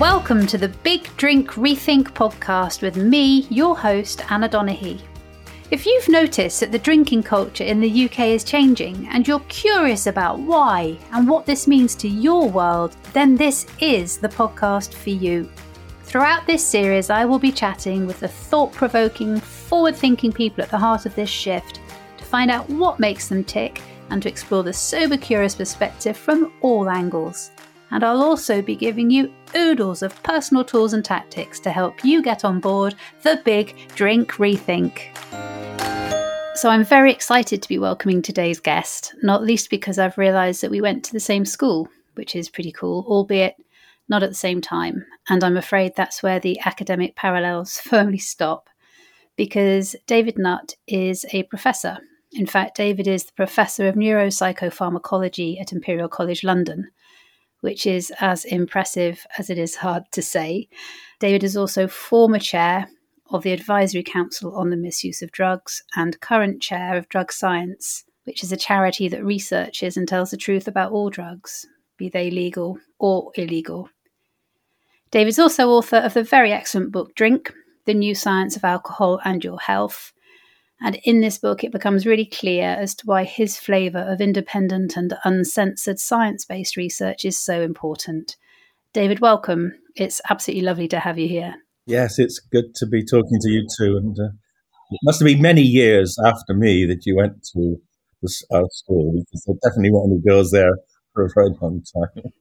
Welcome to the Big Drink Rethink podcast with me, your host, Anna Donaghey. If you've noticed that the drinking culture in the UK is changing and you're curious about why and what this means to your world, then this is the podcast for you. Throughout this series, I will be chatting with the thought provoking, forward thinking people at the heart of this shift to find out what makes them tick and to explore the sober curious perspective from all angles and I'll also be giving you oodles of personal tools and tactics to help you get on board the big drink rethink. So I'm very excited to be welcoming today's guest, not least because I've realised that we went to the same school, which is pretty cool, albeit not at the same time. And I'm afraid that's where the academic parallels firmly stop, because David Nutt is a professor. In fact, David is the professor of neuropsychopharmacology at Imperial College London which is as impressive as it is hard to say. David is also former chair of the Advisory Council on the Misuse of Drugs and current chair of Drug Science, which is a charity that researches and tells the truth about all drugs, be they legal or illegal. David's also author of the very excellent book Drink The New Science of Alcohol and Your Health, and in this book, it becomes really clear as to why his flavour of independent and uncensored science based research is so important. David, welcome. It's absolutely lovely to have you here. Yes, it's good to be talking to you too. And uh, it must have been many years after me that you went to our school because there definitely weren't any girls there for a very long time.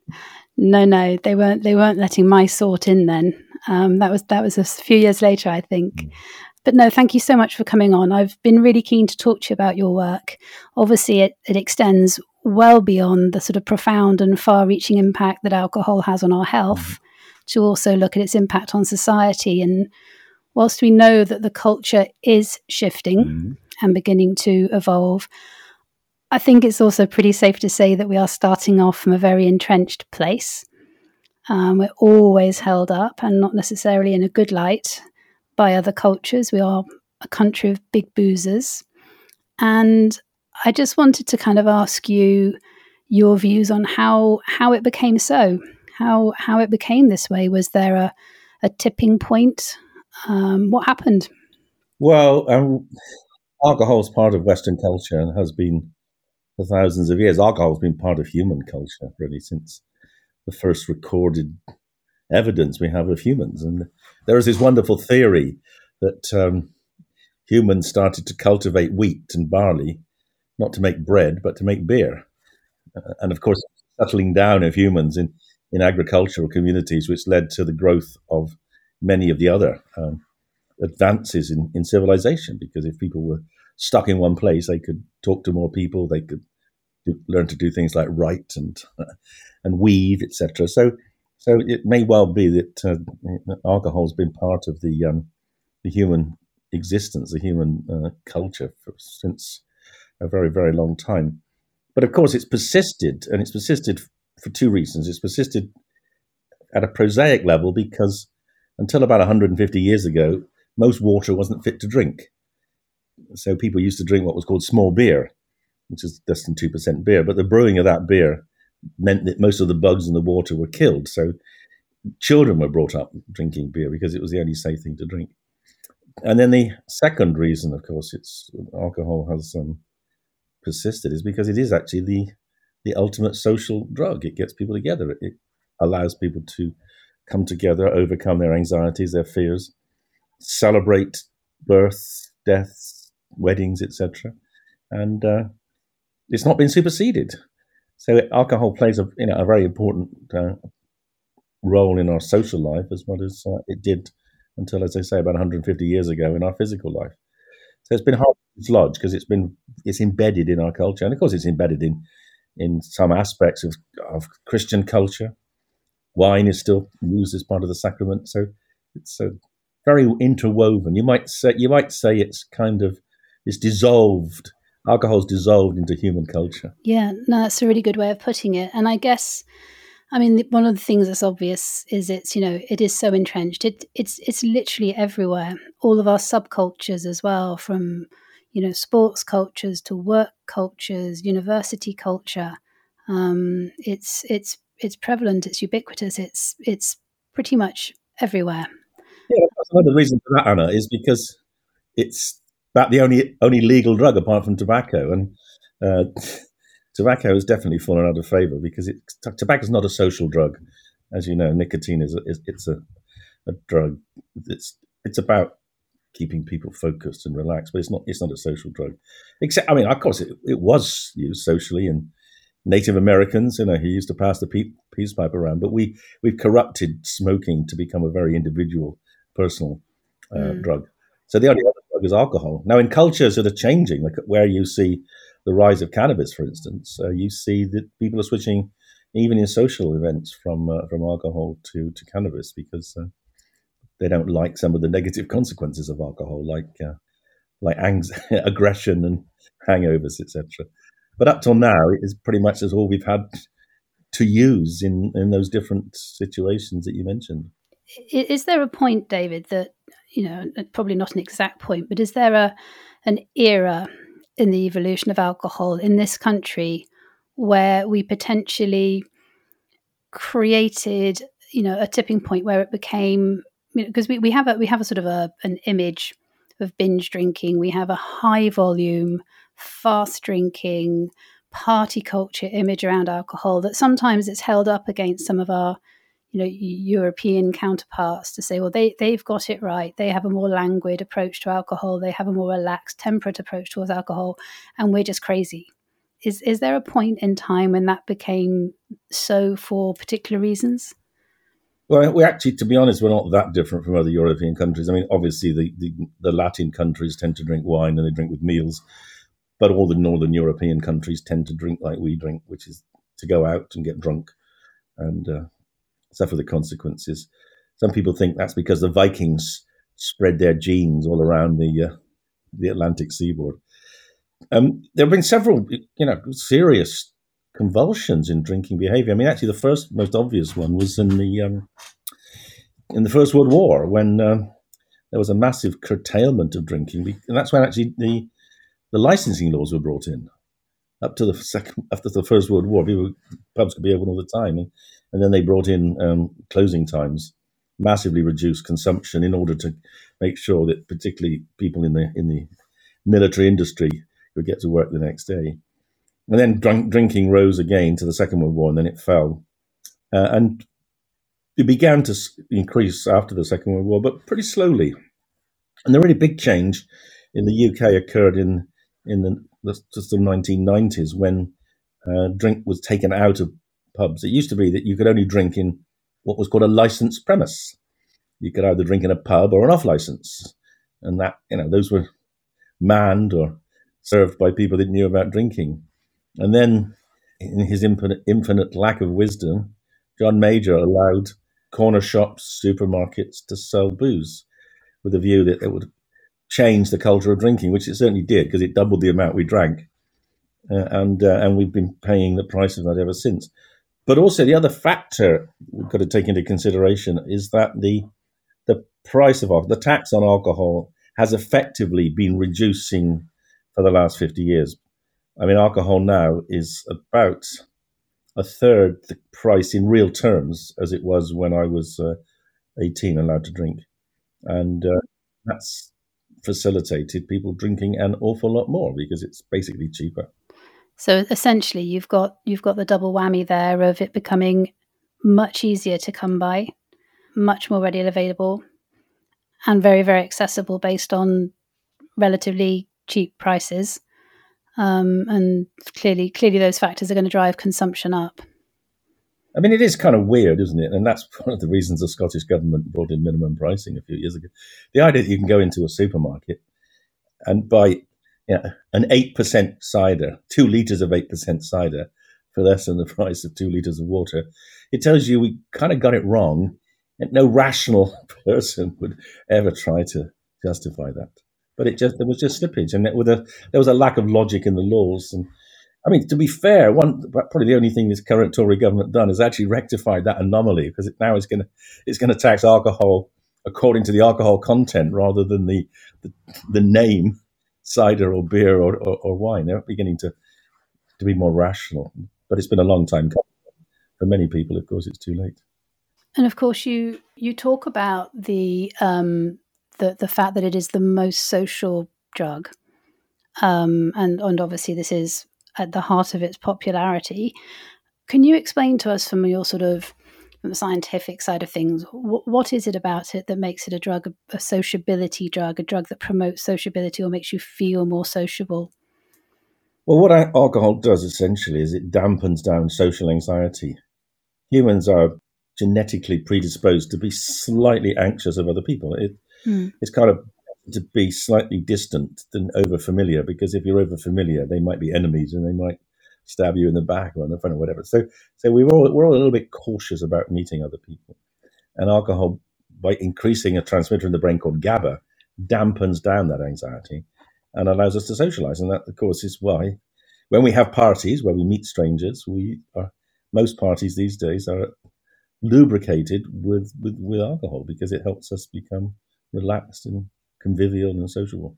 No, no, they weren't. They weren't letting my sort in then. Um, that was that was a few years later, I think. Mm. But no, thank you so much for coming on. I've been really keen to talk to you about your work. Obviously, it, it extends well beyond the sort of profound and far reaching impact that alcohol has on our health mm-hmm. to also look at its impact on society. And whilst we know that the culture is shifting mm-hmm. and beginning to evolve, I think it's also pretty safe to say that we are starting off from a very entrenched place. Um, we're always held up and not necessarily in a good light by other cultures. We are a country of big boozers. And I just wanted to kind of ask you your views on how how it became so, how how it became this way. Was there a, a tipping point? Um, what happened? Well, um, alcohol is part of Western culture and has been for thousands of years. Alcohol has been part of human culture really since the first recorded evidence we have of humans. And there is this wonderful theory that um, humans started to cultivate wheat and barley, not to make bread, but to make beer. Uh, and of course, settling down of humans in, in agricultural communities, which led to the growth of many of the other um, advances in, in civilization. Because if people were stuck in one place, they could talk to more people, they could do, learn to do things like write and and weave, etc. So so it may well be that uh, alcohol has been part of the um, the human existence, the human uh, culture for, since a very very long time. But of course, it's persisted, and it's persisted for two reasons. It's persisted at a prosaic level because until about 150 years ago, most water wasn't fit to drink. So people used to drink what was called small beer, which is less than 2% beer. But the brewing of that beer meant that most of the bugs in the water were killed. So children were brought up drinking beer because it was the only safe thing to drink. And then the second reason, of course, it's alcohol has um, persisted is because it is actually the the ultimate social drug. It gets people together. It, allows people to come together, overcome their anxieties, their fears, celebrate births, deaths, weddings, etc. And uh, it's not been superseded. So alcohol plays a you know a very important uh, role in our social life as well as uh, it did until, as I say, about 150 years ago in our physical life. So it's been hard to dislodge because it's been it's embedded in our culture, and of course it's embedded in in some aspects of, of Christian culture. Wine is still used as part of the sacrament, so it's a very interwoven. You might say you might say it's kind of it's dissolved alcohol's dissolved into human culture. Yeah, no, that's a really good way of putting it. And I guess, I mean, one of the things that's obvious is it's you know it is so entrenched. It it's it's literally everywhere. All of our subcultures as well, from you know sports cultures to work cultures, university culture. Um, it's it's it's prevalent. It's ubiquitous. It's it's pretty much everywhere. Yeah, that's another reason for that, Anna, is because it's about the only only legal drug apart from tobacco, and uh, tobacco has definitely fallen out of favour because it, tobacco is not a social drug, as you know. Nicotine is, a, is it's a, a drug. It's it's about keeping people focused and relaxed, but it's not it's not a social drug. Except, I mean, of course, it, it was used socially and Native Americans, you know, he used to pass the peace pipe around, but we we've corrupted smoking to become a very individual, personal uh, mm. drug. So the only other is alcohol. Now, in cultures that are changing, like where you see the rise of cannabis, for instance, uh, you see that people are switching, even in social events, from uh, from alcohol to to cannabis because uh, they don't like some of the negative consequences of alcohol, like uh, like ang- aggression and hangovers, etc. But up till now, it is pretty much as all we've had to use in, in those different situations that you mentioned. Is there a point, David, that you know, probably not an exact point, but is there a an era in the evolution of alcohol in this country where we potentially created, you know, a tipping point where it became because you know, we, we have a we have a sort of a an image of binge drinking. We have a high volume fast drinking, party culture image around alcohol that sometimes it's held up against some of our you know European counterparts to say, well, they they've got it right. They have a more languid approach to alcohol. They have a more relaxed, temperate approach towards alcohol, and we're just crazy. Is is there a point in time when that became so for particular reasons? Well, we actually, to be honest, we're not that different from other European countries. I mean, obviously, the, the, the Latin countries tend to drink wine and they drink with meals but all the northern European countries tend to drink like we drink, which is to go out and get drunk and uh, suffer the consequences. Some people think that's because the Vikings spread their genes all around the uh, the Atlantic seaboard. Um, there have been several, you know, serious convulsions in drinking behaviour. I mean, actually, the first most obvious one was in the um, in the First World War when uh, there was a massive curtailment of drinking, and that's when actually the the licensing laws were brought in. Up to the second, after the First World War, people, pubs could be open all the time, and, and then they brought in um, closing times, massively reduced consumption in order to make sure that particularly people in the in the military industry would get to work the next day. And then drunk, drinking rose again to the Second World War, and then it fell. Uh, and it began to increase after the Second World War, but pretty slowly. And the really big change in the UK occurred in in the, the, the 1990s when uh, drink was taken out of pubs. It used to be that you could only drink in what was called a licensed premise. You could either drink in a pub or an off license, and that you know those were manned or served by people that knew about drinking. And then, in his infinite, infinite lack of wisdom, John Major allowed corner shops, supermarkets to sell booze with a view that it would change the culture of drinking, which it certainly did because it doubled the amount we drank, uh, and uh, and we've been paying the price of that ever since. But also the other factor we've got to take into consideration is that the the price of alcohol, the tax on alcohol, has effectively been reducing for the last fifty years. I mean, alcohol now is about a third the price in real terms as it was when I was uh, 18 allowed to drink. And uh, that's facilitated people drinking an awful lot more because it's basically cheaper. So essentially, you've got you've got the double whammy there of it becoming much easier to come by, much more readily available, and very very accessible based on relatively cheap prices. Um, and clearly, clearly, those factors are going to drive consumption up. I mean, it is kind of weird, isn't it? And that's one of the reasons the Scottish government brought in minimum pricing a few years ago. The idea that you can go into a supermarket and buy know, an 8% cider, two litres of 8% cider for less than the price of two litres of water, it tells you we kind of got it wrong. And no rational person would ever try to justify that. But it just there was just slippage, and there was a there was a lack of logic in the laws, and I mean, to be fair, one probably the only thing this current Tory government done is actually rectified that anomaly because it now is going to it's going to tax alcohol according to the alcohol content rather than the the, the name cider or beer or, or, or, wine. They're beginning to to be more rational, but it's been a long time coming. For many people, of course, it's too late. And of course, you You talk about the um, the the fact that it is the most social drug, um, and and obviously this is at the heart of its popularity. Can you explain to us from your sort of from the scientific side of things, wh- what is it about it that makes it a drug, a, a sociability drug, a drug that promotes sociability or makes you feel more sociable? Well, what alcohol does essentially is it dampens down social anxiety. Humans are genetically predisposed to be slightly anxious of other people. It, mm. It's kind of to be slightly distant than over familiar because if you're over familiar, they might be enemies and they might stab you in the back or in the front or whatever. So, so we were all, we're all a little bit cautious about meeting other people. And alcohol, by increasing a transmitter in the brain called GABA, dampens down that anxiety and allows us to socialize. And that, of course, is why when we have parties where we meet strangers, we are most parties these days are lubricated with, with, with alcohol because it helps us become relaxed and convivial and sociable.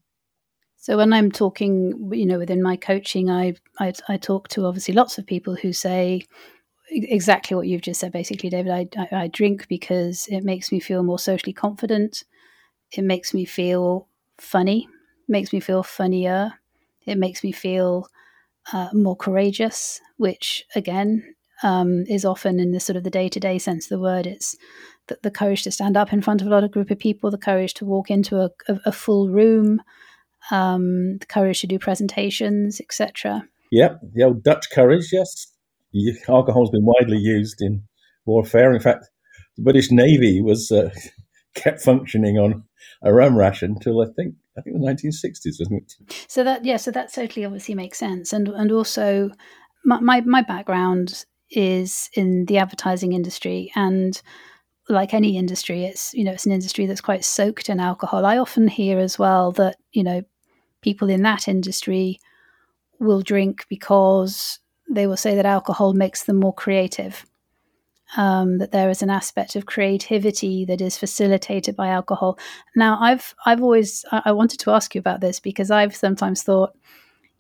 So when I'm talking, you know, within my coaching, I, I, I talk to obviously lots of people who say exactly what you've just said. Basically, David, I, I, I drink because it makes me feel more socially confident. It makes me feel funny. Makes me feel funnier. It makes me feel uh, more courageous, which again um, is often in the sort of the day to day sense of the word. It's the, the, courage to stand up in front of a lot of group of people, the courage to walk into a, a, a full room, um, the courage to do presentations, etc. Yep, the old Dutch courage. Yes, alcohol has been widely used in warfare. In fact, the British Navy was uh, kept functioning on a rum ration until I think I think the 1960s, wasn't it? So that yeah, so that totally obviously makes sense, and and also my, my, my background is in the advertising industry and like any industry it's you know it's an industry that's quite soaked in alcohol i often hear as well that you know people in that industry will drink because they will say that alcohol makes them more creative. Um, that there is an aspect of creativity that is facilitated by alcohol. Now, I've I've always I wanted to ask you about this because I've sometimes thought,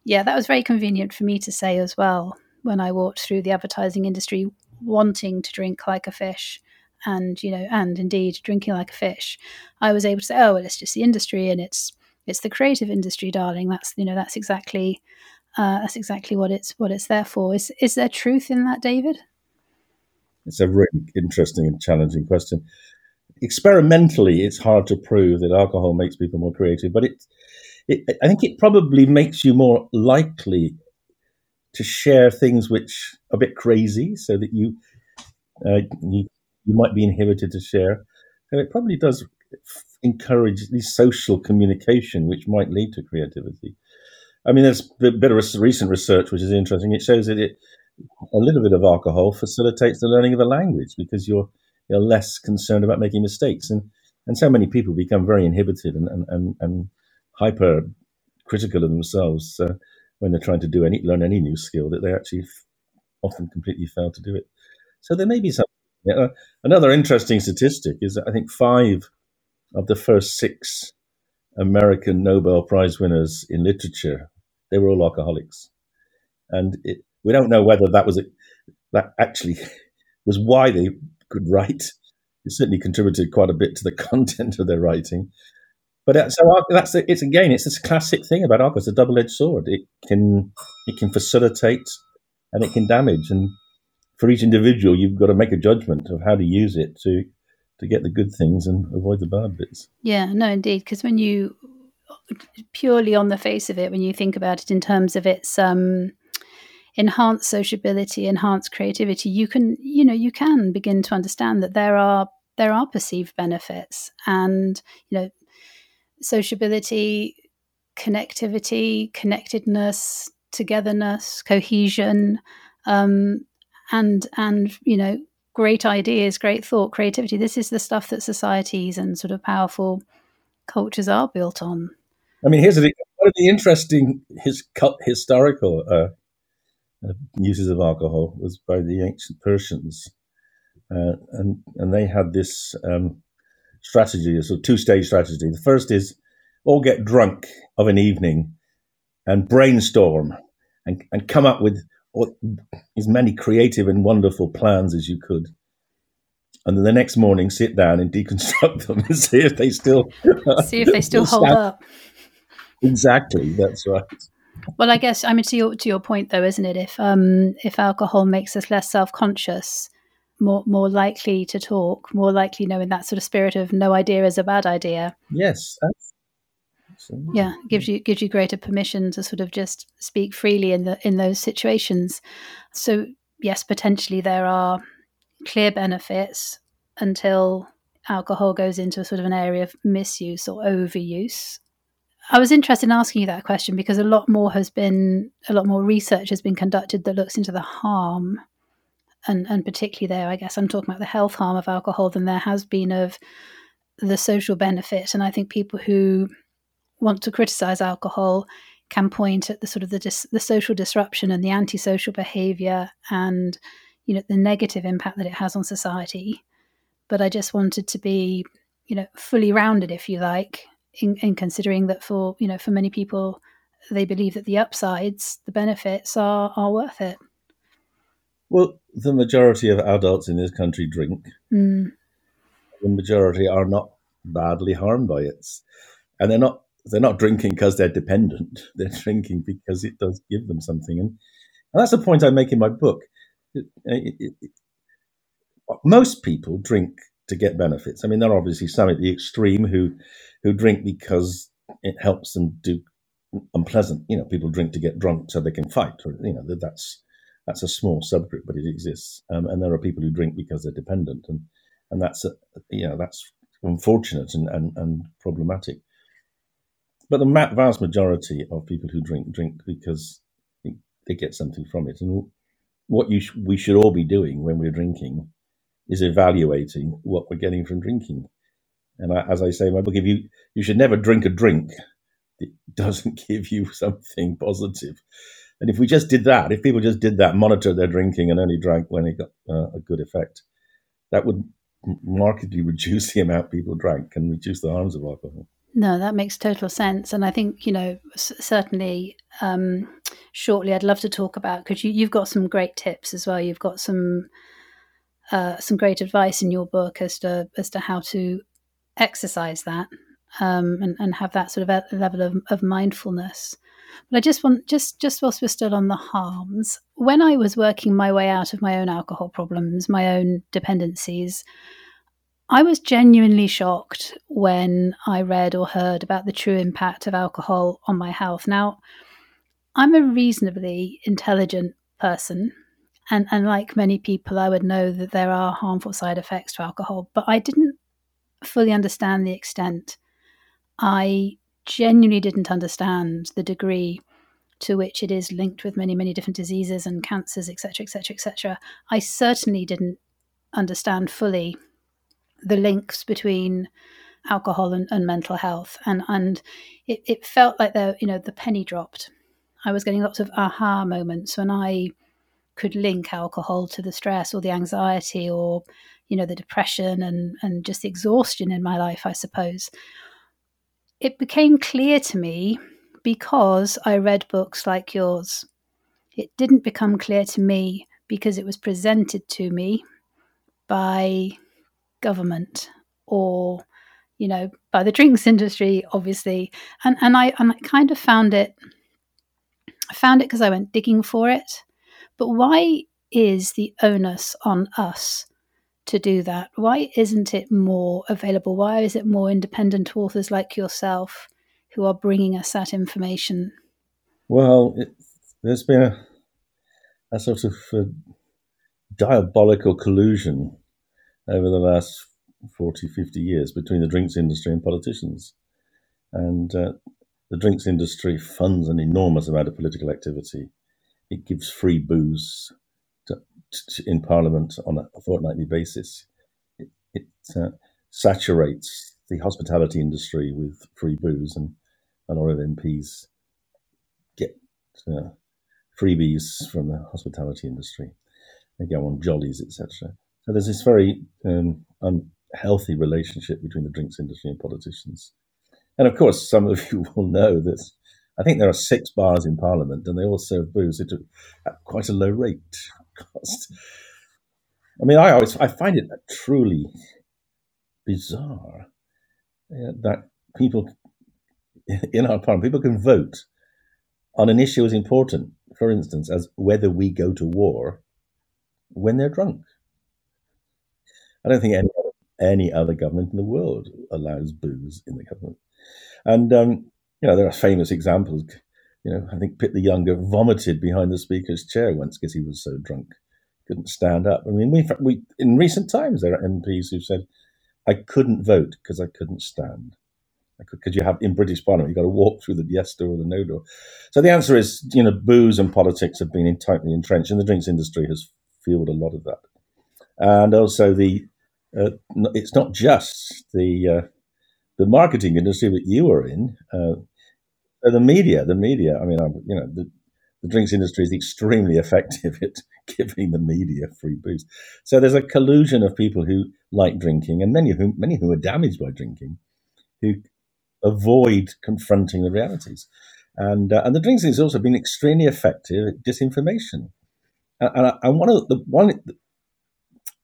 yeah, that was very convenient for me to say as well when I walked through the advertising industry, wanting to drink like a fish, and you know, and indeed drinking like a fish. I was able to say, oh, well, it's just the industry, and it's it's the creative industry, darling. That's you know that's exactly uh, that's exactly what it's what it's there for. Is is there truth in that, David? It's a really interesting and challenging question. Experimentally, it's hard to prove that alcohol makes people more creative, but it, it I think it probably makes you more likely to share things which are a bit crazy, so that you uh, you, you might be inhibited to share. And it probably does encourage this social communication, which might lead to creativity. I mean, there's a bit of recent research which is interesting. It shows that it, a little bit of alcohol facilitates the learning of a language because you're you're less concerned about making mistakes, and and so many people become very inhibited and and and, and hyper critical of themselves uh, when they're trying to do any learn any new skill that they actually often completely fail to do it. So there may be some. Uh, another interesting statistic is that I think five of the first six American Nobel Prize winners in literature, they were all alcoholics, and it, we don't know whether that was a, that actually was why they could write. It certainly contributed quite a bit to the content of their writing. But so that's it's again it's this classic thing about alcohol. It's a double-edged sword. It can it can facilitate and it can damage. And for each individual, you've got to make a judgment of how to use it to to get the good things and avoid the bad bits. Yeah, no, indeed. Because when you purely on the face of it, when you think about it in terms of its um, enhanced sociability, enhanced creativity, you can, you know, you can begin to understand that there are there are perceived benefits, and you know, sociability, connectivity, connectedness, togetherness, cohesion, um, and and you know, great ideas, great thought, creativity. This is the stuff that societies and sort of powerful cultures are built on. I mean, here's one of the interesting his, historical uh, uh, uses of alcohol was by the ancient Persians, uh, and and they had this um, strategy, a sort of two-stage strategy. The first is all get drunk of an evening and brainstorm and, and come up with or as many creative and wonderful plans as you could. and then the next morning sit down and deconstruct them and see if they still see if they still hold up. Exactly, that's right. Well, I guess I mean to your to your point though, isn't it? If um if alcohol makes us less self conscious, more more likely to talk, more likely, you know, in that sort of spirit of no idea is a bad idea. Yes, yeah, gives you gives you greater permission to sort of just speak freely in the in those situations. So yes, potentially there are clear benefits until alcohol goes into a sort of an area of misuse or overuse. I was interested in asking you that question because a lot more has been a lot more research has been conducted that looks into the harm and and particularly there I guess I'm talking about the health harm of alcohol than there has been of the social benefit and I think people who want to criticize alcohol can point at the sort of the dis- the social disruption and the antisocial behavior and you know the negative impact that it has on society. But i just wanted to be you know fully rounded if you like in, in considering that for you know for many people they believe that the upsides the benefits are are worth it. Well the majority of adults in this country drink. Mm. the majority are not badly harmed by it. And they're not they're not drinking because they're dependent. They're drinking because it does give them something, and, and that's the point I make in my book. It, it, it, most people drink to get benefits. I mean, there are obviously some at the extreme who who drink because it helps them do unpleasant. You know, people drink to get drunk so they can fight. Or, you know, that's that's a small subgroup, but it exists. Um, and there are people who drink because they're dependent, and and that's a, you know that's unfortunate and, and, and problematic. But the vast majority of people who drink drink because they get something from it. And what sh- we should all be doing when we're drinking is evaluating what we're getting from drinking. And I, as I say in my book, if you you should never drink a drink that doesn't give you something positive. And if we just did that, if people just did that, monitor their drinking and only drank when it got uh, a good effect, that would markedly reduce the amount people drank and reduce the harms of alcohol. No, that makes total sense. And I think, you know, certainly um, shortly I'd love to talk about because you, you've got some great tips as well. You've got some uh, some great advice in your book as to as to how to exercise that um, and, and have that sort of level of, of mindfulness. But I just want just just whilst we're still on the harms, when I was working my way out of my own alcohol problems, my own dependencies, I was genuinely shocked when I read or heard about the true impact of alcohol on my health. Now, I'm a reasonably intelligent person, and, and like many people, I would know that there are harmful side effects to alcohol, but I didn't fully understand the extent. I genuinely didn't understand the degree to which it is linked with many, many different diseases and cancers, etc., etc., etc. I certainly didn't understand fully the links between alcohol and, and mental health. And and it, it felt like the you know the penny dropped. I was getting lots of aha moments when i could link alcohol to the stress or the anxiety or you know the depression and and just the exhaustion in my life i suppose. It became clear to me because i read books like yours. It didn't become clear to me because it was presented to me by government or you know by the drinks industry obviously. And and i and i kind of found it i found it because i went digging for it. But why is the onus on us to do that? Why isn't it more available? Why is it more independent authors like yourself who are bringing us that information? Well it, there's been a, a sort of a diabolical collusion over the last 40, 50 years between the drinks industry and politicians. And uh, the drinks industry funds an enormous amount of political activity. It gives free booze to, to, in Parliament on a fortnightly basis. It, it uh, saturates the hospitality industry with free booze, and a lot of MPs get uh, freebies from the hospitality industry. They go on jollies, etc. So there's this very um, unhealthy relationship between the drinks industry and politicians. And of course, some of you will know that I think there are six bars in Parliament, and they all serve booze at quite a low rate cost. I mean, I always I find it truly bizarre uh, that people in our parliament people can vote on an issue as important, for instance, as whether we go to war when they're drunk. I don't think any any other government in the world allows booze in the government. And um, you know, there are famous examples. You know, I think Pitt the Younger vomited behind the Speaker's chair once because he was so drunk, couldn't stand up. I mean, we, we in recent times there are MPs who've said, "I couldn't vote because I couldn't stand." Because you have in British Parliament, you've got to walk through the yes door or the no door. So the answer is, you know, booze and politics have been tightly entrenched, and the drinks industry has fueled a lot of that. And also the, uh, it's not just the uh, the marketing industry that you are in. Uh, the media, the media. I mean, you know, the, the drinks industry is extremely effective at giving the media free booze. So there's a collusion of people who like drinking, and many who many who are damaged by drinking, who avoid confronting the realities. And uh, and the drinks industry has also been extremely effective at disinformation. And, and, and one of the one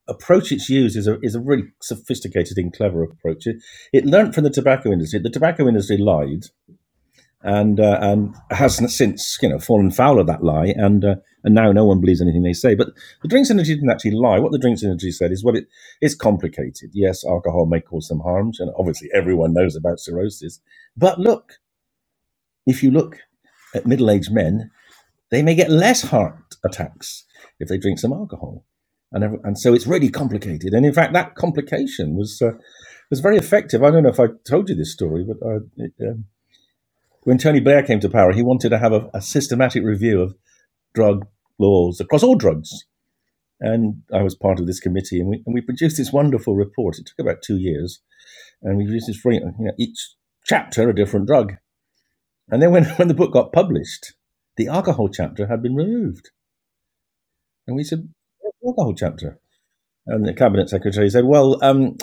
approach it's used is a, is a really sophisticated and clever approach. It, it learned from the tobacco industry. The tobacco industry lied and uh, and has since you know fallen foul of that lie, and uh, and now no one believes anything they say. But the drinks industry didn't actually lie. What the drinks industry said is, well, it is complicated. Yes, alcohol may cause some harms, and obviously everyone knows about cirrhosis. But look, if you look at middle-aged men, they may get less heart attacks if they drink some alcohol and and so it's really complicated. And in fact, that complication was uh, was very effective. I don't know if I told you this story, but I, it, um, when Tony Blair came to power, he wanted to have a, a, systematic review of drug laws across all drugs. And I was part of this committee, and we, and we produced this wonderful report. It took about two years, and we produced this, you know, each chapter a different drug. And then when, when the book got published, the alcohol chapter had been removed. And we said, the whole chapter. And the cabinet secretary said, "Well, um,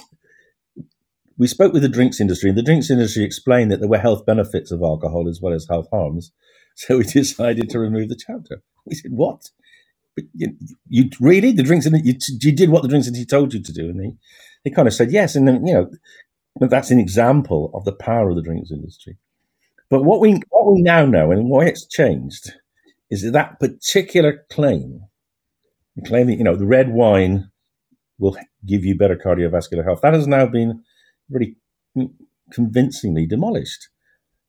we spoke with the drinks industry, and the drinks industry explained that there were health benefits of alcohol as well as health harms. So we decided to remove the chapter." We said, "What? You, you, really the drinks industry? You, you, did what the drinks industry told you to do?" And he, he kind of said, "Yes." And then you know, that's an example of the power of the drinks industry. But what we what we now know and why it's changed is that, that particular claim claiming, you know, the red wine will give you better cardiovascular health. That has now been really convincingly demolished.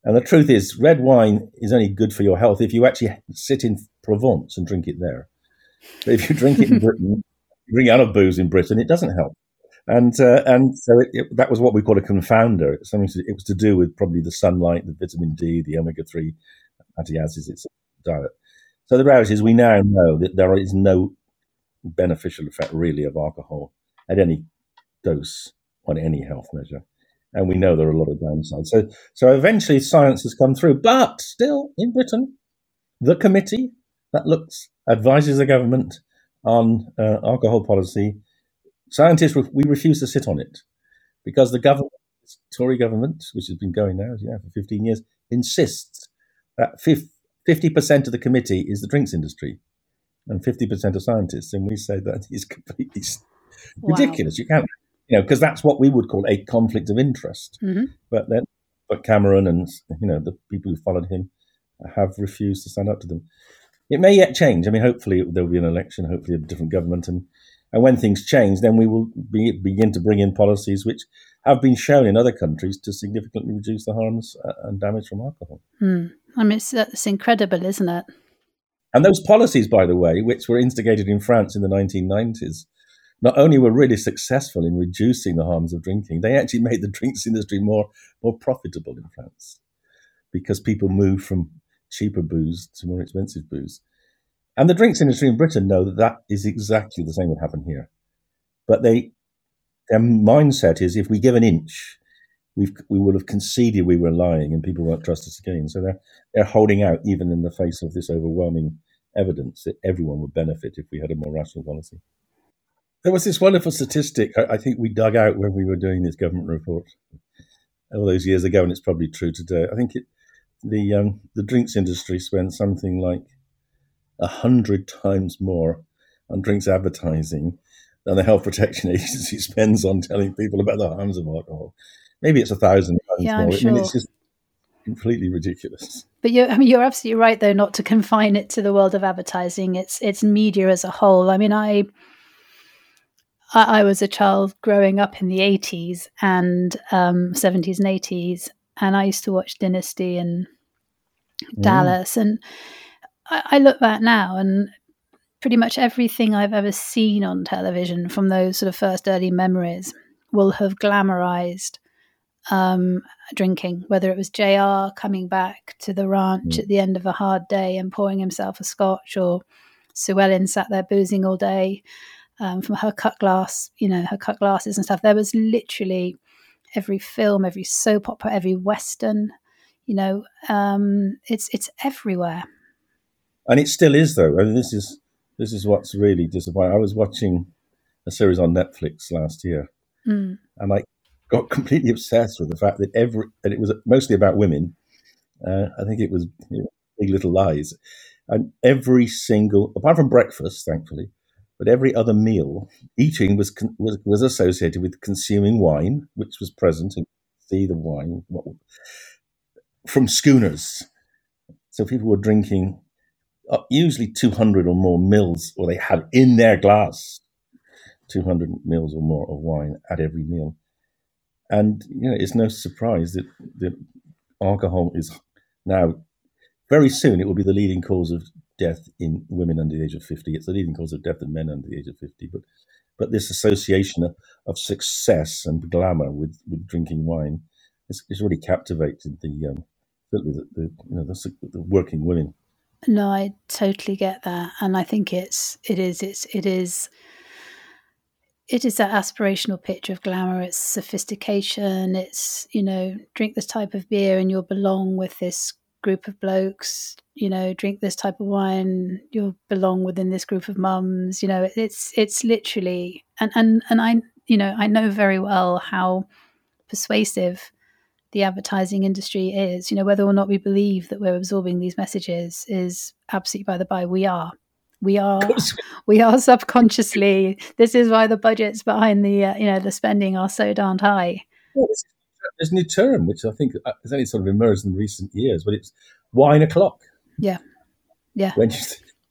And the truth is, red wine is only good for your health if you actually sit in Provence and drink it there. But if you drink it in Britain, drink out of booze in Britain, it doesn't help. And uh, and so it, it, that was what we call a confounder. It, something to, it was to do with probably the sunlight, the vitamin D, the omega three fatty acids, its diet. So the reality is, we now know that there is no beneficial effect really of alcohol at any dose on any health measure. And we know there are a lot of downsides. So, so eventually science has come through. But still, in Britain, the committee that looks, advises the government on uh, alcohol policy, scientists, we refuse to sit on it because the government, Tory government, which has been going now yeah, for 15 years, insists that 50% of the committee is the drinks industry and 50% of scientists. And we say that is completely wow. ridiculous. You can't, you know, because that's what we would call a conflict of interest. Mm-hmm. But then, but Cameron and, you know, the people who followed him have refused to stand up to them. It may yet change. I mean, hopefully there will be an election, hopefully a different government. And, and when things change, then we will be, begin to bring in policies which have been shown in other countries to significantly reduce the harms uh, and damage from alcohol. Mm. I mean, it's, it's incredible, isn't it? And those policies, by the way, which were instigated in France in the 1990s, not only were really successful in reducing the harms of drinking, they actually made the drinks industry more, more profitable in France because people moved from cheaper booze to more expensive booze. And the drinks industry in Britain know that that is exactly the same would happen here. But they, their mindset is if we give an inch, we've, we will have conceded we were lying and people won't trust us again. So they're, they're holding out even in the face of this overwhelming evidence that everyone would benefit if we had a more rational policy. There was this wonderful statistic I, I think we dug out when we were doing this government report all those years ago, and it's probably true today. I think it, the um, the drinks industry spent something like a hundred times more on drinks advertising than the Health Protection Agency spends on telling people about the harms of alcohol. Maybe it's a thousand times Yeah, more. I'm I mean, it's just completely ridiculous. But you're, I mean, you're absolutely right, though, not to confine it to the world of advertising. It's it's media as a whole. I mean, I I, I was a child growing up in the '80s and um, '70s and '80s, and I used to watch Dynasty and Mm. Dallas, and I, I look back now, and pretty much everything I've ever seen on television from those sort of first early memories will have glamorized um, drinking, whether it was JR coming back to the ranch Mm. at the end of a hard day and pouring himself a scotch, or Sue Ellen sat there boozing all day um, from her cut glass, you know, her cut glasses and stuff. There was literally every film, every soap opera, every western, you know, um, it's it's everywhere. and it still is though. I mean, this is this is what's really disappointing. I was watching a series on Netflix last year, Mm. and I got completely obsessed with the fact that every and it was mostly about women. Uh, I think it was you know, Big Little Lies, and every single apart from breakfast, thankfully, but every other meal, eating was was, was associated with consuming wine, which was present and see the wine what, from schooners. So people were drinking uh, usually 200 or more mils, or they had in their glass 200 mils or more of wine at every meal. And you know, it's no surprise that, that alcohol is now very soon it will be the leading cause of death in women under the age of 50. It's the leading cause of death in men under the age of 50. But but this association of, of success and glamour with, with drinking wine has, really captivated the um, the, the you know the, the working women. No, I totally get that, and I think it's it is it's it is it is that aspirational picture of glamour. It's sophistication. It's you know drink this type of beer and you'll belong with this group of blokes. You know, drink this type of wine, you'll belong within this group of mums. You know, it's it's literally and and and I you know I know very well how persuasive the advertising industry is. You know, whether or not we believe that we're absorbing these messages is absolutely by the by. We are. We are. We are subconsciously. This is why the budgets behind the uh, you know the spending are so darned high. There's a new term which I think uh, has only sort of emerged in recent years, but it's wine o'clock. Yeah. Yeah. When you,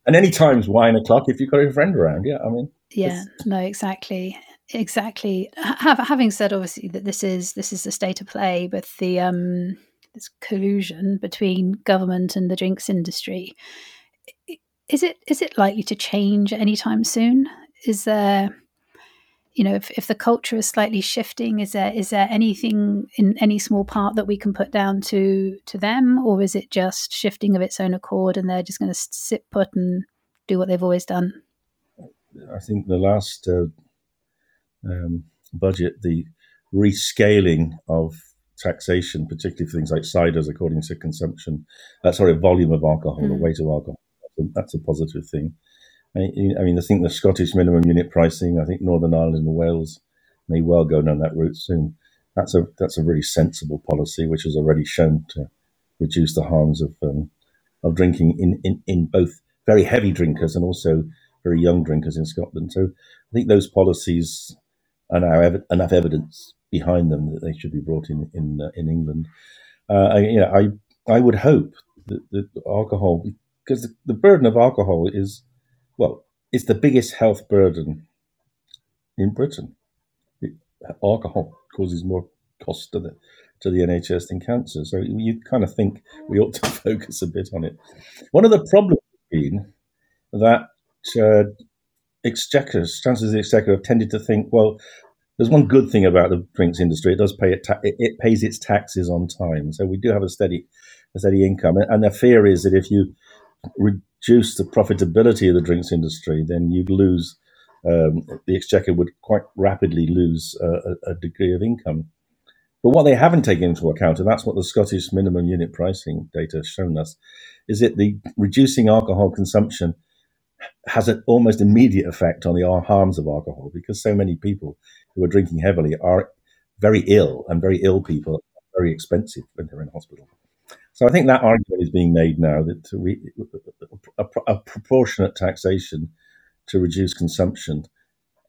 and any time's wine o'clock if you've got a friend around. Yeah, I mean, Yeah. No. Exactly. Exactly. Ha- having said obviously that this is this is the state of play with the um this collusion between government and the drinks industry. Is it is it likely to change anytime soon? Is there you know if, if the culture is slightly shifting is there is there anything in any small part that we can put down to to them or is it just shifting of its own accord and they're just going to sit put and do what they've always done I think the last uh, um, budget, the rescaling of taxation, particularly for things like ciders, according to consumption, uh, sorry, volume of alcohol, the Mm. weight of alcohol, that's a, positive thing. I, mean, I think the Scottish minimum unit pricing, I think Northern Ireland and Wales may well go down that route soon. That's a that's a really sensible policy, which has already shown to reduce the harms of um, of drinking in, in, in both very heavy drinkers and also very young drinkers in Scotland. So I think those policies are now ev- enough evidence behind them that they should be brought in in uh, in England. Uh, I, you know, I I would hope that, that alcohol, because the, the burden of alcohol is, well, it's the biggest health burden in Britain. It, alcohol causes more cost to the to the NHS than cancer. So you kind of think we ought to focus a bit on it. One of the problems has been that uh, exchequers, chancellors of the exchequer, have tended to think, well, there's one good thing about the drinks industry: it does pay it, ta- it, it pays its taxes on time. So we do have a steady, a steady income. And the fear is that if you reduce the profitability of the drinks industry, then you'd lose. Um, the exchequer would quite rapidly lose uh, a, a degree of income. But what they haven't taken into account, and that's what the Scottish minimum unit pricing data has shown us, is that the reducing alcohol consumption has an almost immediate effect on the harms of alcohol because so many people who are drinking heavily are very ill, and very ill people are very expensive when they're in hospital. So I think that argument is being made now that we, a, a proportionate taxation to reduce consumption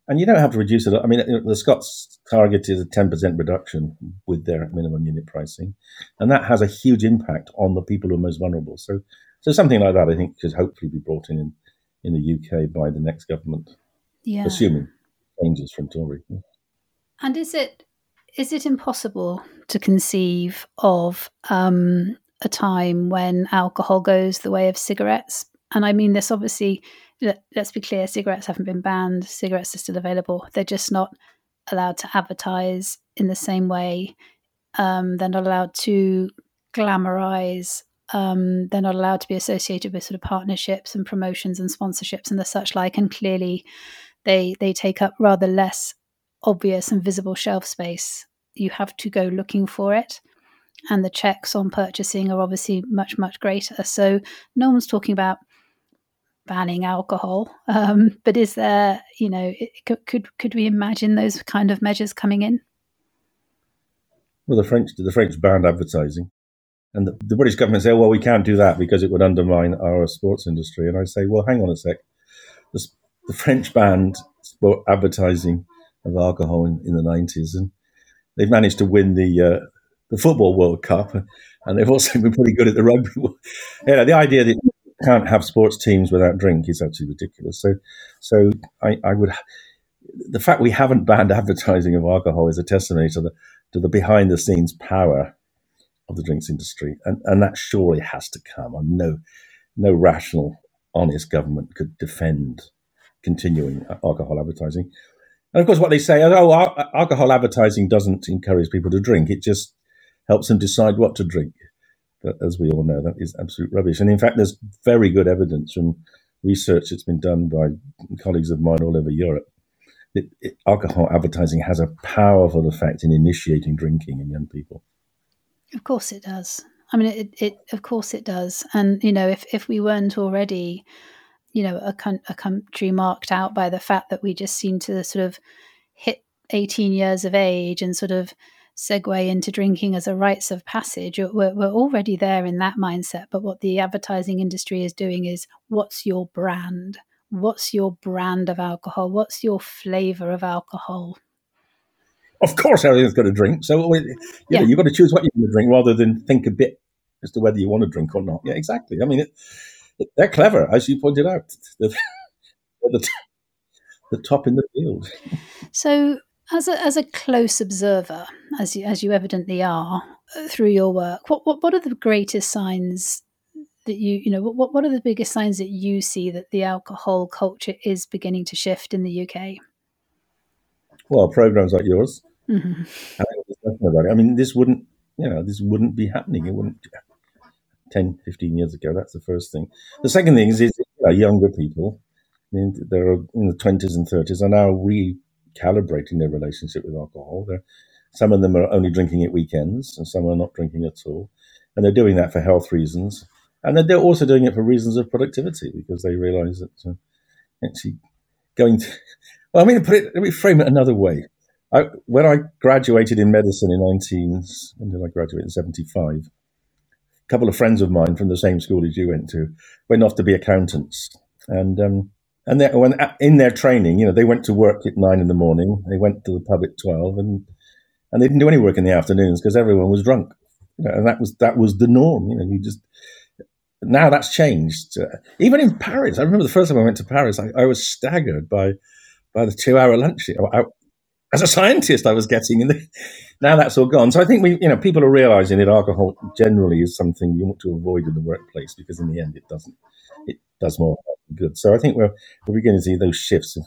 and you don't have to reduce it. I mean, the Scots targeted a 10% reduction with their minimum unit pricing, and that has a huge impact on the people who are most vulnerable. So, so something like that, I think, could hopefully be brought in in, in the UK by the next government, yeah. assuming changes from Tory. And is it is it impossible to conceive of um, a time when alcohol goes the way of cigarettes? And I mean this obviously let's be clear cigarettes haven't been banned cigarettes are still available. They're just not allowed to advertise in the same way um, they're not allowed to glamorize um, they're not allowed to be associated with sort of partnerships and promotions and sponsorships and the such like. And clearly they they take up rather less obvious and visible shelf space. You have to go looking for it and the checks on purchasing are obviously much much greater so no one's talking about banning alcohol. Um, but is there, you know, could, could could we imagine those kind of measures coming in? Well, the French the French banned advertising, and the, the British government say, "Well, we can't do that because it would undermine our sports industry." And I say, "Well, hang on a sec. The, the French banned sport advertising of alcohol in, in the nineties, and they've managed to win the uh, the football World Cup, and they've also been pretty good at the rugby. you know, the idea that you can't have sports teams without drink is actually ridiculous. So, so I, I would the fact we haven't banned advertising of alcohol is a testimony to the to the behind the scenes power of the drinks industry, and and that surely has to come. And no no rational, honest government could defend continuing alcohol advertising. And of course, what they say, oh, alcohol advertising doesn't encourage people to drink; it just helps them decide what to drink. But as we all know, that is absolute rubbish. And in fact, there's very good evidence from research that's been done by colleagues of mine all over Europe that alcohol advertising has a powerful effect in initiating drinking in young people. Of course, it does. I mean, it, it of course it does. And you know, if if we weren't already, you know, a, a country marked out by the fact that we just seem to sort of hit 18 years of age and sort of segue into drinking as a rites of passage. We're, we're already there in that mindset. But what the advertising industry is doing is what's your brand? What's your brand of alcohol? What's your flavor of alcohol? Of course, everyone's got to drink. So you yeah. know, you've got to choose what you're going to drink rather than think a bit as to whether you want to drink or not. Yeah, exactly. I mean, it, it, they're clever, as you pointed out. The, the top in the field. So, as a, as a close observer, as you, as you evidently are uh, through your work, what, what, what are the greatest signs that you, you know, what, what are the biggest signs that you see that the alcohol culture is beginning to shift in the UK? Well, programs like yours. Mm-hmm. I, I mean, this wouldn't, you know, this wouldn't be happening. It wouldn't 10, 15 years ago. That's the first thing. The second thing is, is you know, younger people, I mean, they're in the 20s and 30s, are now re calibrating their relationship with alcohol. They're, some of them are only drinking at weekends, and some are not drinking at all. And they're doing that for health reasons. And they're also doing it for reasons of productivity because they realize that uh, actually going to. Well, I mean, put it, let me frame it another way. I, when I graduated in medicine in 19, when did I graduate? In 75. A couple of friends of mine from the same school as you went to went off to be accountants. And um, and they, when in their training, you know, they went to work at nine in the morning. They went to the pub at twelve, and and they didn't do any work in the afternoons because everyone was drunk. You know, and that was that was the norm. You know, you just now that's changed. Uh, even in Paris, I remember the first time I went to Paris, I, I was staggered by by the two hour lunch. I, as a scientist, I was getting, and now that's all gone. So I think we, you know, people are realizing that alcohol generally is something you want to avoid in the workplace because in the end, it doesn't. It does more good. So I think we're we're beginning to see those shifts of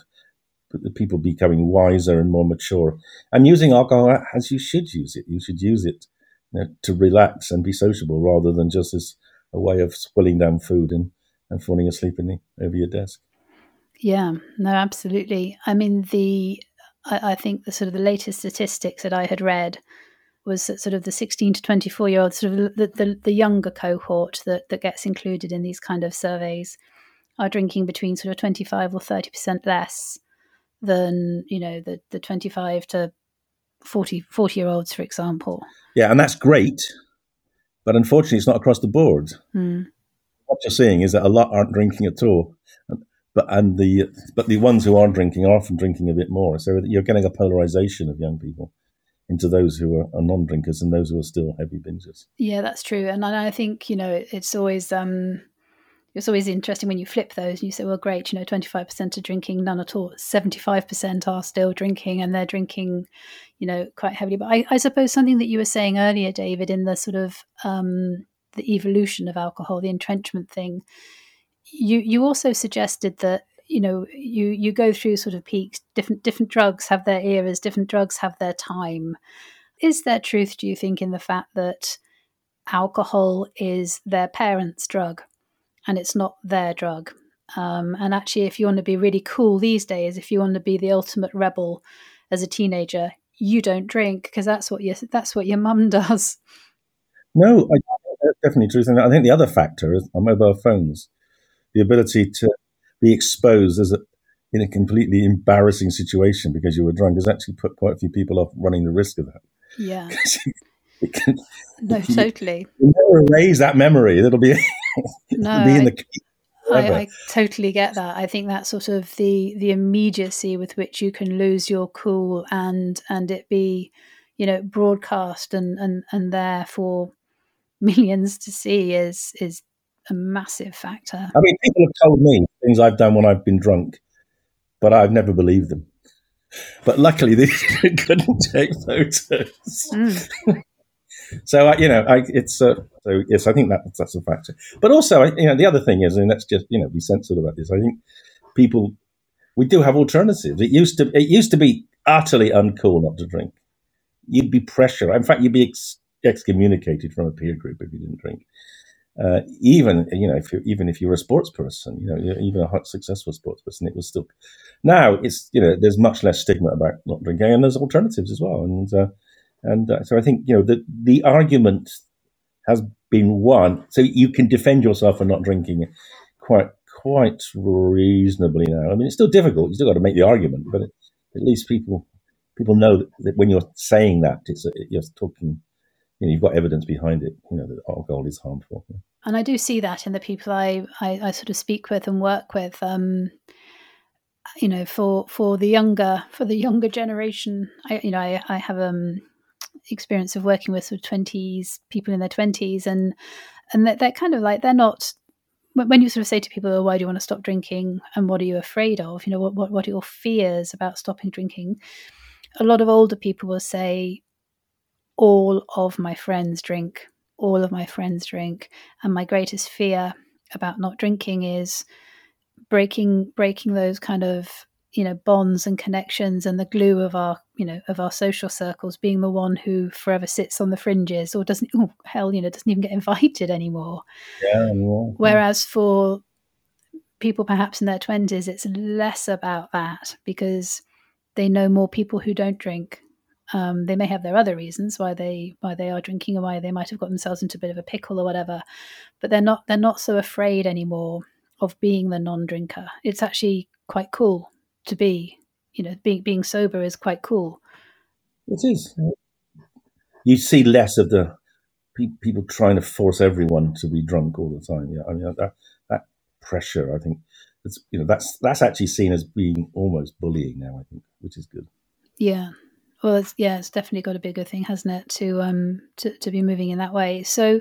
the people becoming wiser and more mature and using alcohol as you should use it. You should use it you know, to relax and be sociable rather than just as a way of swilling down food and, and falling asleep in the, over your desk. Yeah, no, absolutely. I mean, the I, I think the sort of the latest statistics that I had read was that sort of the 16 to 24 year olds, sort of the, the, the younger cohort that, that gets included in these kind of surveys are drinking between sort of 25 or 30% less than, you know, the, the 25 to 40, 40 year olds, for example. Yeah, and that's great. But unfortunately, it's not across the board. Mm. What you're seeing is that a lot aren't drinking at all. but and the but the ones who are drinking are often drinking a bit more. So you're getting a polarization of young people into those who are, are non-drinkers and those who are still heavy bingers. Yeah, that's true. And I think you know it's always um, it's always interesting when you flip those and you say, well, great, you know, 25% are drinking, none at all. 75% are still drinking and they're drinking, you know, quite heavily. But I, I suppose something that you were saying earlier, David, in the sort of um, the evolution of alcohol, the entrenchment thing, you you also suggested that you know you you go through sort of peaks different different drugs have their eras different drugs have their time. Is there truth do you think in the fact that alcohol is their parents drug and it's not their drug? Um, and actually if you want to be really cool these days if you want to be the ultimate rebel as a teenager you don't drink because that's what your that's what your mum does. No I, definitely true and i think the other factor is mobile phones. The ability to be exposed as a in a completely embarrassing situation because you were drunk has actually put quite a few people off running the risk of that. Yeah. can, no, totally. You never erase that memory. It'll be, no, be in the. I, I, totally get that. I think that sort of the the immediacy with which you can lose your cool and and it be, you know, broadcast and and and there for millions to see is is a massive factor. I mean, people have told me things I've done when I've been drunk, but I've never believed them. But luckily, they couldn't take photos. Mm. so uh, you know, I, it's uh, so yes, I think that that's a factor. But also, you know, the other thing is, and let's just you know be sensible about this. I think people we do have alternatives. It used to it used to be utterly uncool not to drink. You'd be pressured. In fact, you'd be ex- excommunicated from a peer group if you didn't drink uh, even you know if you even if you're a sports person, you know even a successful sports person, it was still. Now it's you know there's much less stigma about not drinking, and there's alternatives as well, and uh, and uh, so I think you know the the argument has been won, so you can defend yourself for not drinking quite quite reasonably now. I mean, it's still difficult. You still got to make the argument, but it, at least people people know that, when you're saying that, it's you're talking you know, you've got evidence behind it, you know, that alcohol is harmful. And I do see that in the people I, I, I sort of speak with and work with. Um, you know, for for the younger for the younger generation, I you know I, I have um experience of working with sort of twenties people in their twenties, and and they're, they're kind of like they're not when you sort of say to people, oh, why do you want to stop drinking and what are you afraid of? You know, what, what, what are your fears about stopping drinking? A lot of older people will say, all of my friends drink, all of my friends drink. And my greatest fear about not drinking is breaking breaking those kind of you know bonds and connections and the glue of our you know of our social circles being the one who forever sits on the fringes or doesn't oh hell you know doesn't even get invited anymore yeah, yeah. whereas for people perhaps in their 20s it's less about that because they know more people who don't drink um, they may have their other reasons why they why they are drinking or why they might have got themselves into a bit of a pickle or whatever, but they're not they're not so afraid anymore of being the non-drinker. It's actually quite cool to be, you know, being being sober is quite cool. It is. You see less of the pe- people trying to force everyone to be drunk all the time. Yeah, I mean that that pressure. I think it's you know that's that's actually seen as being almost bullying now. I think, which is good. Yeah, well, it's, yeah, it's definitely got a bigger thing, hasn't it, to um to, to be moving in that way. So,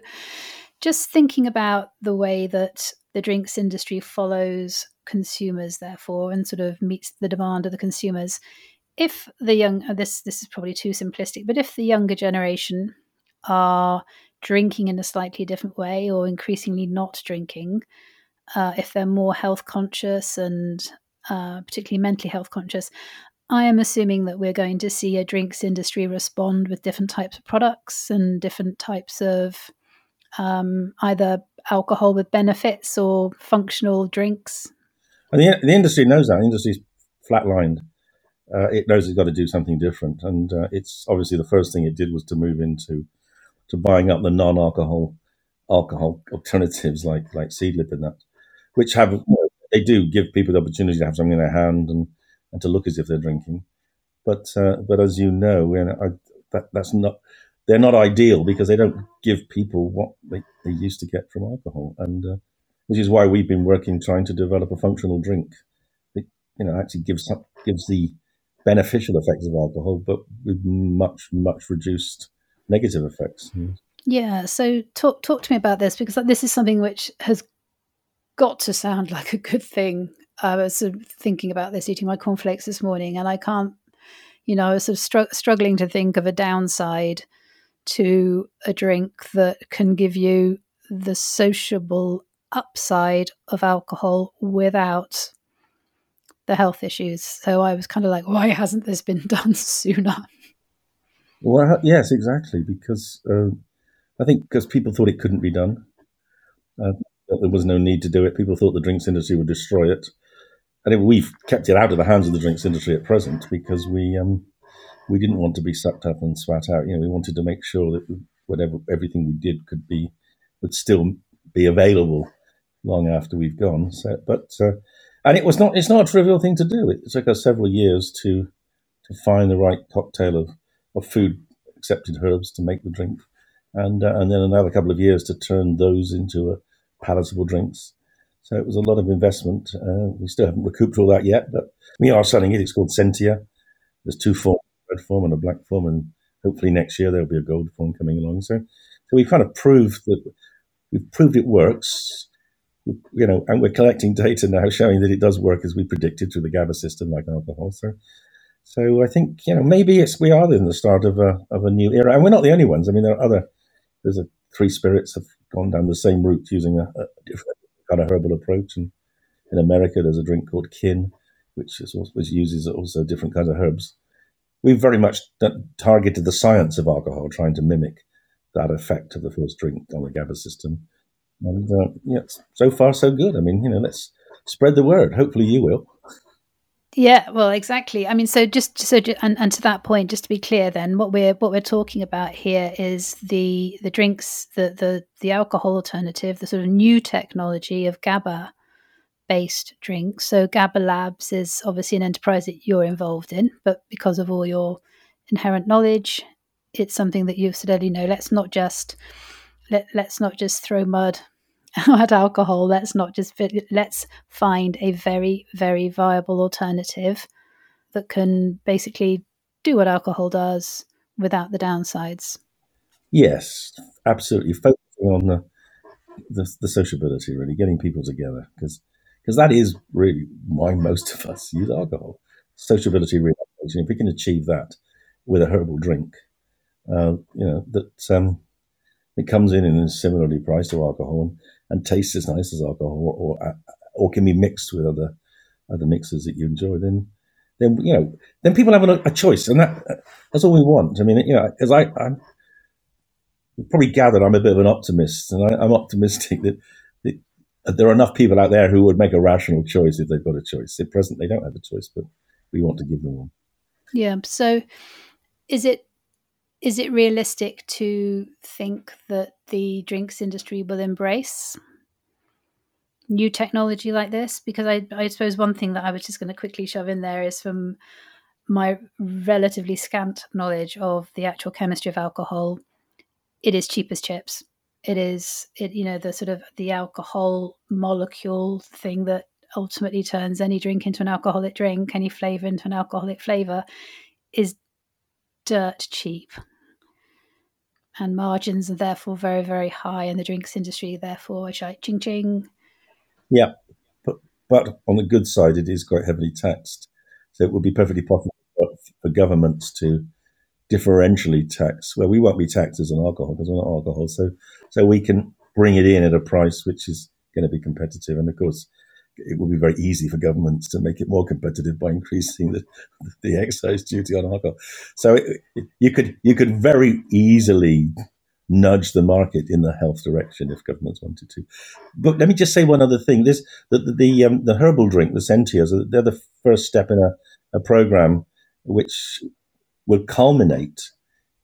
just thinking about the way that the drinks industry follows consumers, therefore, and sort of meets the demand of the consumers. If the young, this this is probably too simplistic, but if the younger generation are drinking in a slightly different way or increasingly not drinking, uh, if they're more health conscious and uh, particularly mentally health conscious, I am assuming that we're going to see a drinks industry respond with different types of products and different types of um, either alcohol with benefits or functional drinks. And the, the industry knows that. The industry's flatlined. Uh, it knows it's got to do something different. And uh, it's obviously the first thing it did was to move into to buying up the non-alcohol alcohol alternatives like like Seedlip and that, which have they do give people the opportunity to have something in their hand and and to look as if they're drinking. But uh, but as you know, I, that that's not they're not ideal because they don't give people what they, they used to get from alcohol. And uh, which is why we've been working trying to develop a functional drink that you know actually gives gives the beneficial effects of alcohol, but with much much reduced negative effects. Yeah. So talk talk to me about this because this is something which has got to sound like a good thing. I was sort of thinking about this eating my cornflakes this morning, and I can't, you know, I was sort of str- struggling to think of a downside to a drink that can give you the sociable upside of alcohol without the health issues. So I was kind of like, why hasn't this been done sooner? Well, yes, exactly. Because uh, I think because people thought it couldn't be done, uh, there was no need to do it. People thought the drinks industry would destroy it, and we've kept it out of the hands of the drinks industry at present because we um, we didn't want to be sucked up and spat out. You know, we wanted to make sure that whatever everything we did could be would still be available long after we've gone. So, but uh, and it was not it's not a trivial thing to do. It took us several years to to find the right cocktail of, of food accepted herbs to make the drink, and uh, and then another couple of years to turn those into a palatable drinks. So it was a lot of investment. Uh, we still haven't recouped all that yet, but we are selling it. It's called Sentia. There's two forms, a red form and a black form, and hopefully next year there'll be a gold form coming along. So, so we've kind of proved that we've proved it works you know, and we're collecting data now showing that it does work as we predicted through the GABA system, like alcohol. So, so I think you know maybe it's we are in the start of a of a new era, and we're not the only ones. I mean, there are other. There's a three spirits have gone down the same route using a, a different kind of herbal approach, and in America there's a drink called Kin, which is also, which uses also different kinds of herbs. We've very much targeted the science of alcohol, trying to mimic that effect of the first drink on the GABA system and uh, yeah, so far so good. I mean, you know, let's spread the word. Hopefully, you will. Yeah, well, exactly. I mean, so just so and, and to that point, just to be clear, then what we're what we're talking about here is the the drinks, the the the alcohol alternative, the sort of new technology of GABA based drinks. So GABA Labs is obviously an enterprise that you're involved in, but because of all your inherent knowledge, it's something that you've said, you know, let's not just let, let's not just throw mud at alcohol. Let's not just let's find a very very viable alternative that can basically do what alcohol does without the downsides. Yes, absolutely. Focusing on the the, the sociability, really getting people together, because because that is really why most of us use alcohol. Sociability, relaxation. If we can achieve that with a herbal drink, uh, you know that um, it comes in and is similarly priced to alcohol and tastes as nice as alcohol, or, or uh, or can be mixed with other other mixes that you enjoy, then then you know then people have a, a choice, and that that's all we want. I mean, you know, because I I'm probably gathered I'm a bit of an optimist, and I, am optimistic that, that, there are enough people out there who would make a rational choice if they've got a choice. At present, they don't have a choice, but we want to give them one. Yeah. So, is it is it realistic to think that the drinks industry will embrace new technology like this? Because I, I suppose one thing that I was just going to quickly shove in there is from my relatively scant knowledge of the actual chemistry of alcohol, it is cheap as chips. It is it you know the sort of the alcohol molecule thing that ultimately turns any drink into an alcoholic drink, any flavor into an alcoholic flavor, is dirt cheap and margins are therefore very, very high in the drinks industry. Therefore, like ching ching. Yeah, but but on the good side, it is quite heavily taxed. So it would be perfectly possible for governments to differentially tax. Well, we won't be taxed as an alcohol because we're not alcohol, so so we can bring it in at a price which is going to be competitive. And of course, it will be very easy for governments to make it more competitive by increasing the, the excise duty on alcohol. So it, you could you could very easily nudge the market in the health direction if governments wanted to. But let me just say one other thing: this the the, the, um, the herbal drink, the Sentias, they're the first step in a, a program which will culminate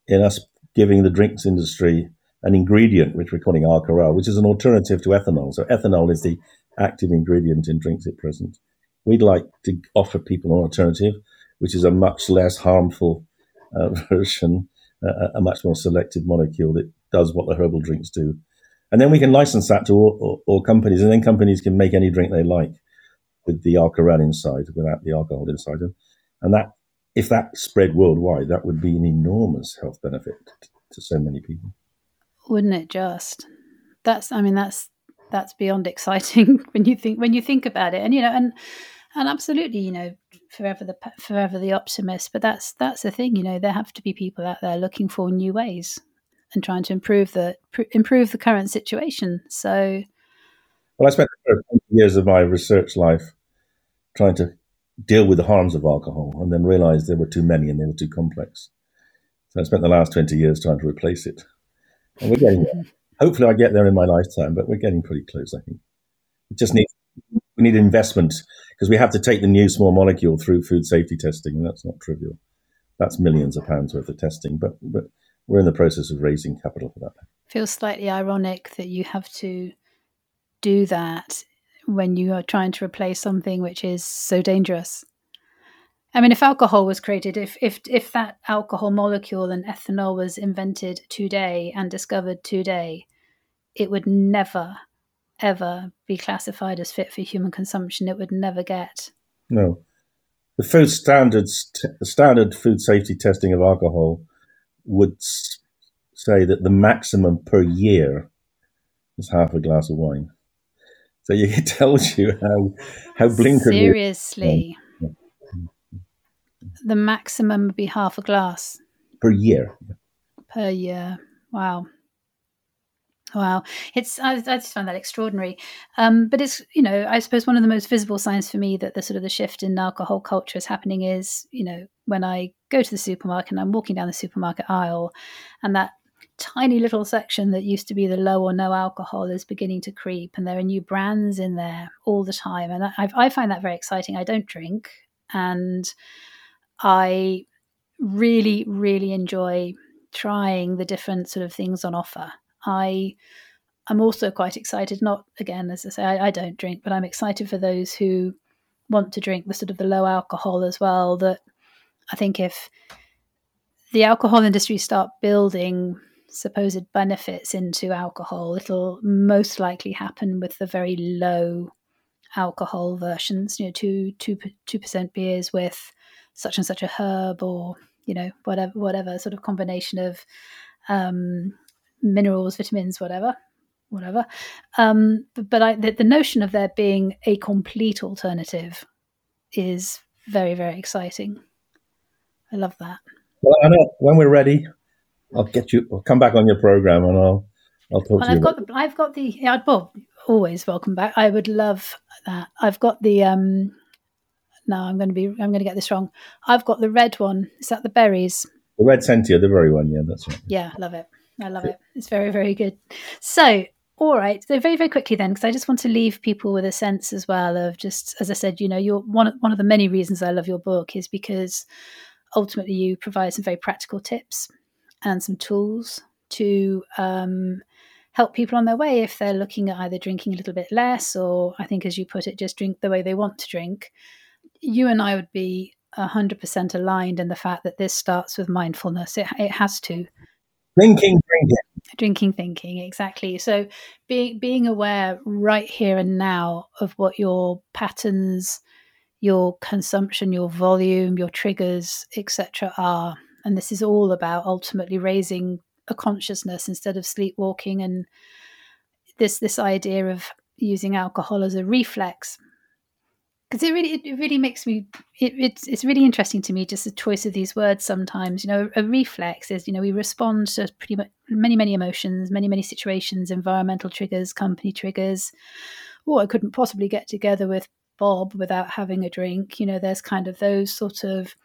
in us giving the drinks industry an ingredient which we're calling Alcarelle, which is an alternative to ethanol. So ethanol is the active ingredient in drinks at present. We'd like to offer people an alternative, which is a much less harmful uh, version, uh, a much more selective molecule that does what the herbal drinks do. and then we can license that to all, all, all companies, and then companies can make any drink they like with the Alcarelle inside, without the alcohol inside them, and that if that spread worldwide, that would be an enormous health benefit to so many people. Wouldn't it just? That's I mean that's that's beyond exciting when you think when you think about it, and you know, and and absolutely, you know, forever the forever the optimist. But that's that's the thing, you know, there have to be people out there looking for new ways and trying to improve the improve the current situation. So, well, I spent the years of my research life trying to deal with the harms of alcohol, and then realised there were too many and they were too complex. So I spent the last twenty years trying to replace it, and we're getting there. Hopefully, I get there in my lifetime, but we're getting pretty close. I think it just needs we need investment because we have to take the new small molecule through food safety testing, and that's not trivial. That's millions of pounds worth of testing, but but we're in the process of raising capital for that. Feels slightly ironic that you have to do that when you are trying to replace something which is so dangerous. I mean, if alcohol was created, if if if that alcohol molecule and ethanol was invented today and discovered today, it would never ever be classified as fit for human consumption. It would never get. No, the food standards, standard food safety testing of alcohol would say that the maximum per year is half a glass of wine. So it tells you how how blinkered. Seriously, the maximum would be half a glass per year. Per year. Wow. Wow, it's I, I, just find that extraordinary. Um, but it's you know I suppose one of the most visible signs for me that the sort of the shift in alcohol culture is happening is you know when I go to the supermarket and I'm walking down the supermarket aisle, and that tiny little section that used to be the low or no alcohol is beginning to creep, and there are new brands in there all the time, and I, I find that very exciting. I don't drink, and I really really enjoy trying the different sort of things on offer I I'm also quite excited. Not again, as I say, I, I, don't drink, but I'm excited for those who want to drink the sort of the low alcohol as well. That I think if the alcohol industry start building supposed benefits into alcohol, it'll most likely happen with the very low alcohol versions. You know, two two two percent beers with such and such a herb, or you know, whatever whatever sort of combination of um, minerals, vitamins, whatever, whatever. Um, but, but I, the, the notion of there being a complete alternative is very, very exciting. I love that. Well, Anna, when we're ready, I'll get you. I'll come back on your program and I'll I'll talk well, to I've you. Got the, I've got the. Yeah, well, always welcome back. I would love that. I've got the. um No, I'm going to be. I'm going to get this wrong. I've got the red one. Is that the berries? The red Sentia, the very one. Yeah, that's right. Yeah, love it. I love it. It's very, very good. So, all right. So, very, very quickly then, because I just want to leave people with a sense as well of just, as I said, you know, you're one one of the many reasons I love your book is because ultimately you provide some very practical tips and some tools to um, help people on their way if they're looking at either drinking a little bit less or, I think, as you put it, just drink the way they want to drink. You and I would be 100% aligned in the fact that this starts with mindfulness. It, it has to. Drinking, drinking. Drinking, thinking, exactly. So being being aware right here and now of what your patterns, your consumption, your volume, your triggers, etc. are. And this is all about ultimately raising a consciousness instead of sleepwalking and this this idea of using alcohol as a reflex because it really it really makes me it, it's it's really interesting to me just the choice of these words sometimes you know a, reflex is you know we respond to pretty much many many emotions many many situations environmental triggers company triggers. Oh i couldn't possibly get together with bob without having a drink. You know there's kind of those sort of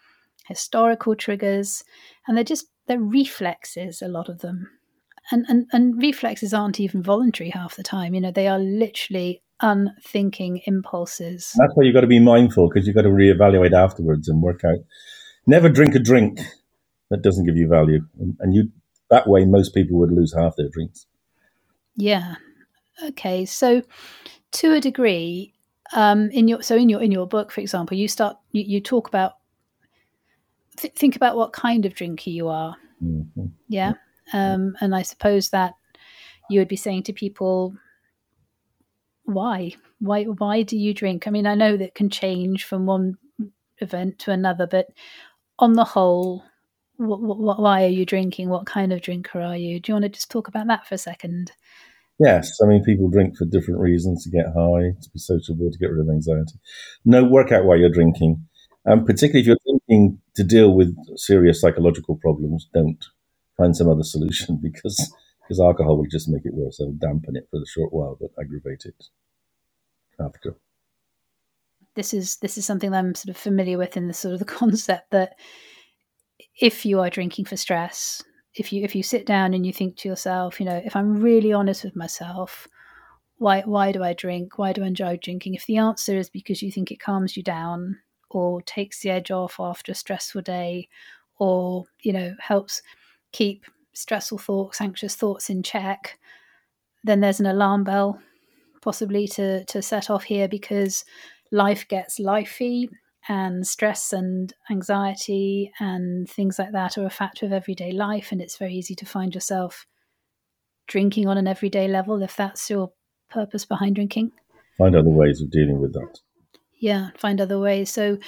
historical triggers and they're just they're reflexes a lot of them. And, and and reflexes aren't even voluntary half the time you know they are literally unthinking impulses. That's why you've got to be mindful because you've got to reevaluate afterwards and work out. Never drink a drink that doesn't give you value, and, and you that way most people would lose half their drinks. Yeah. Okay. So, to a degree, um, in your so in your in your book, for example, you start you, you talk about th- think about what kind of drinker you are. Mm-hmm. Yeah. Um, and I suppose that you would be saying to people, why? Why why do you drink? I mean, I know that can change from one event to another, but on the whole, why are you drinking? What kind of drinker are you? Do you want to just talk about that for a second? Yes, I mean, people drink for different reasons to get high, to be sociable, to get rid of anxiety. No, work out why you're drinking. And particularly if you're drinking to deal with serious psychological problems, don't find some other solution because because alcohol will just make it worse. It'll dampen it for the short while, but aggravate it after. This is this is something that I'm sort of familiar with in the sort of the concept that if you are drinking for stress, if you if you sit down and you think to yourself, you know, if I'm really honest with myself, why why do I drink? Why do I enjoy drinking? If the answer is because you think it calms you down or takes the edge off after a stressful day or, you know, helps keep stressful thoughts, anxious thoughts in check, then there's an alarm bell possibly to to set off here because life gets lifey and stress and anxiety and things like that are a factor of everyday life and it's very easy to find yourself drinking on an everyday level if that's your purpose behind drinking. Find other ways of dealing with that. Yeah find other ways. So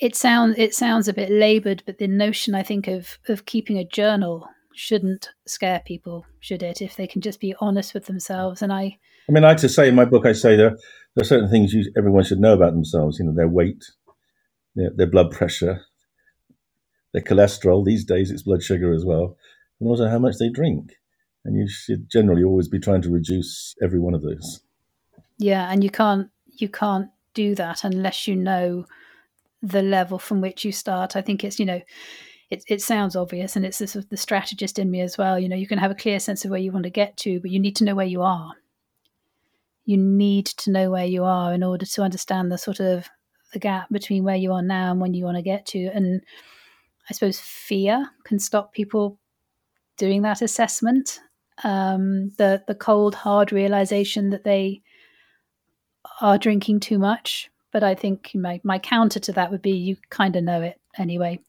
it sounds it sounds a bit labored but the notion i think of of keeping a journal shouldn't scare people should it if they can just be honest with themselves and i i mean i like to say in my book i say there there are certain things you, everyone should know about themselves. You know, their weight, their, their blood pressure, their cholesterol. These days, it's blood sugar as well, and also how much they drink. And you should generally always be trying to reduce every one of those. Yeah, and you can't you can't do that unless you know the level from which you start. I think it's you know. It, it sounds obvious and it's this, the strategist in me as well. You know you can have a clear sense of where you want to get to but you need to know where you are. You need to know where you are in order to understand the sort of the gap between where you are now and when you want to get to. And i suppose fear can stop people doing that assessment. Um, the the cold hard realization that they are drinking too much. But i think my, my counter to that would be you kind of know it anyway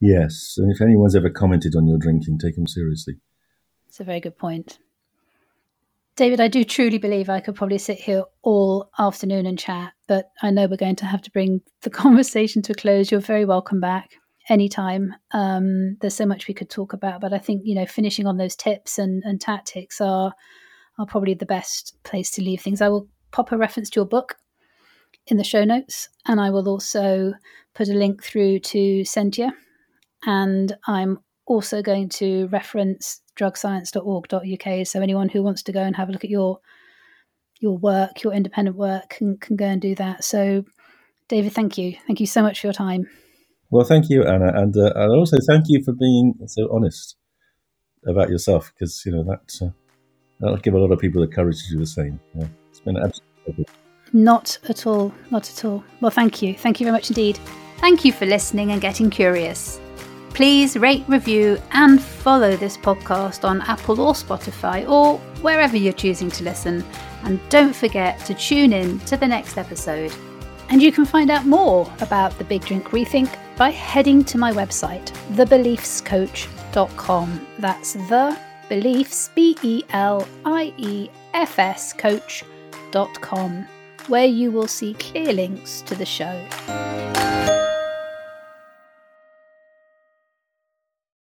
yes and if anyone's ever commented on your drinking take them seriously it's a very good point David, I do truly believe I could probably sit here all afternoon and chat, but I know we're going to have to bring the conversation to a close. You're very welcome back anytime. Um, there's so much we could talk about, but I think you know finishing on those tips and, and tactics are are probably the best place to leave things. I will pop a reference to your book in the show notes, and I will also put a link through to Sentia, and I'm also going to reference drugscience.org.uk. So anyone who wants to go and have a look at your your work, your independent work, can, can go and do that. So, David, thank you. Thank you so much for your time. Well, thank you, Anna, and uh, and also thank you for being so honest about yourself, because you know that uh, that'll give a lot of people the courage to do the same. Yeah, it's been absolutely. Not at all. Not at all. Well, thank you. Thank you very much indeed. Thank you for listening and getting curious. Please rate, review, and follow this podcast on Apple or Spotify or wherever you're choosing to listen. And don't forget to tune in to the next episode. And you can find out more about the Big Drink Rethink by heading to my website, thebeliefscoach.com. That's the beliefs, B E L I E F S coach.com, where you will see clear links to the show.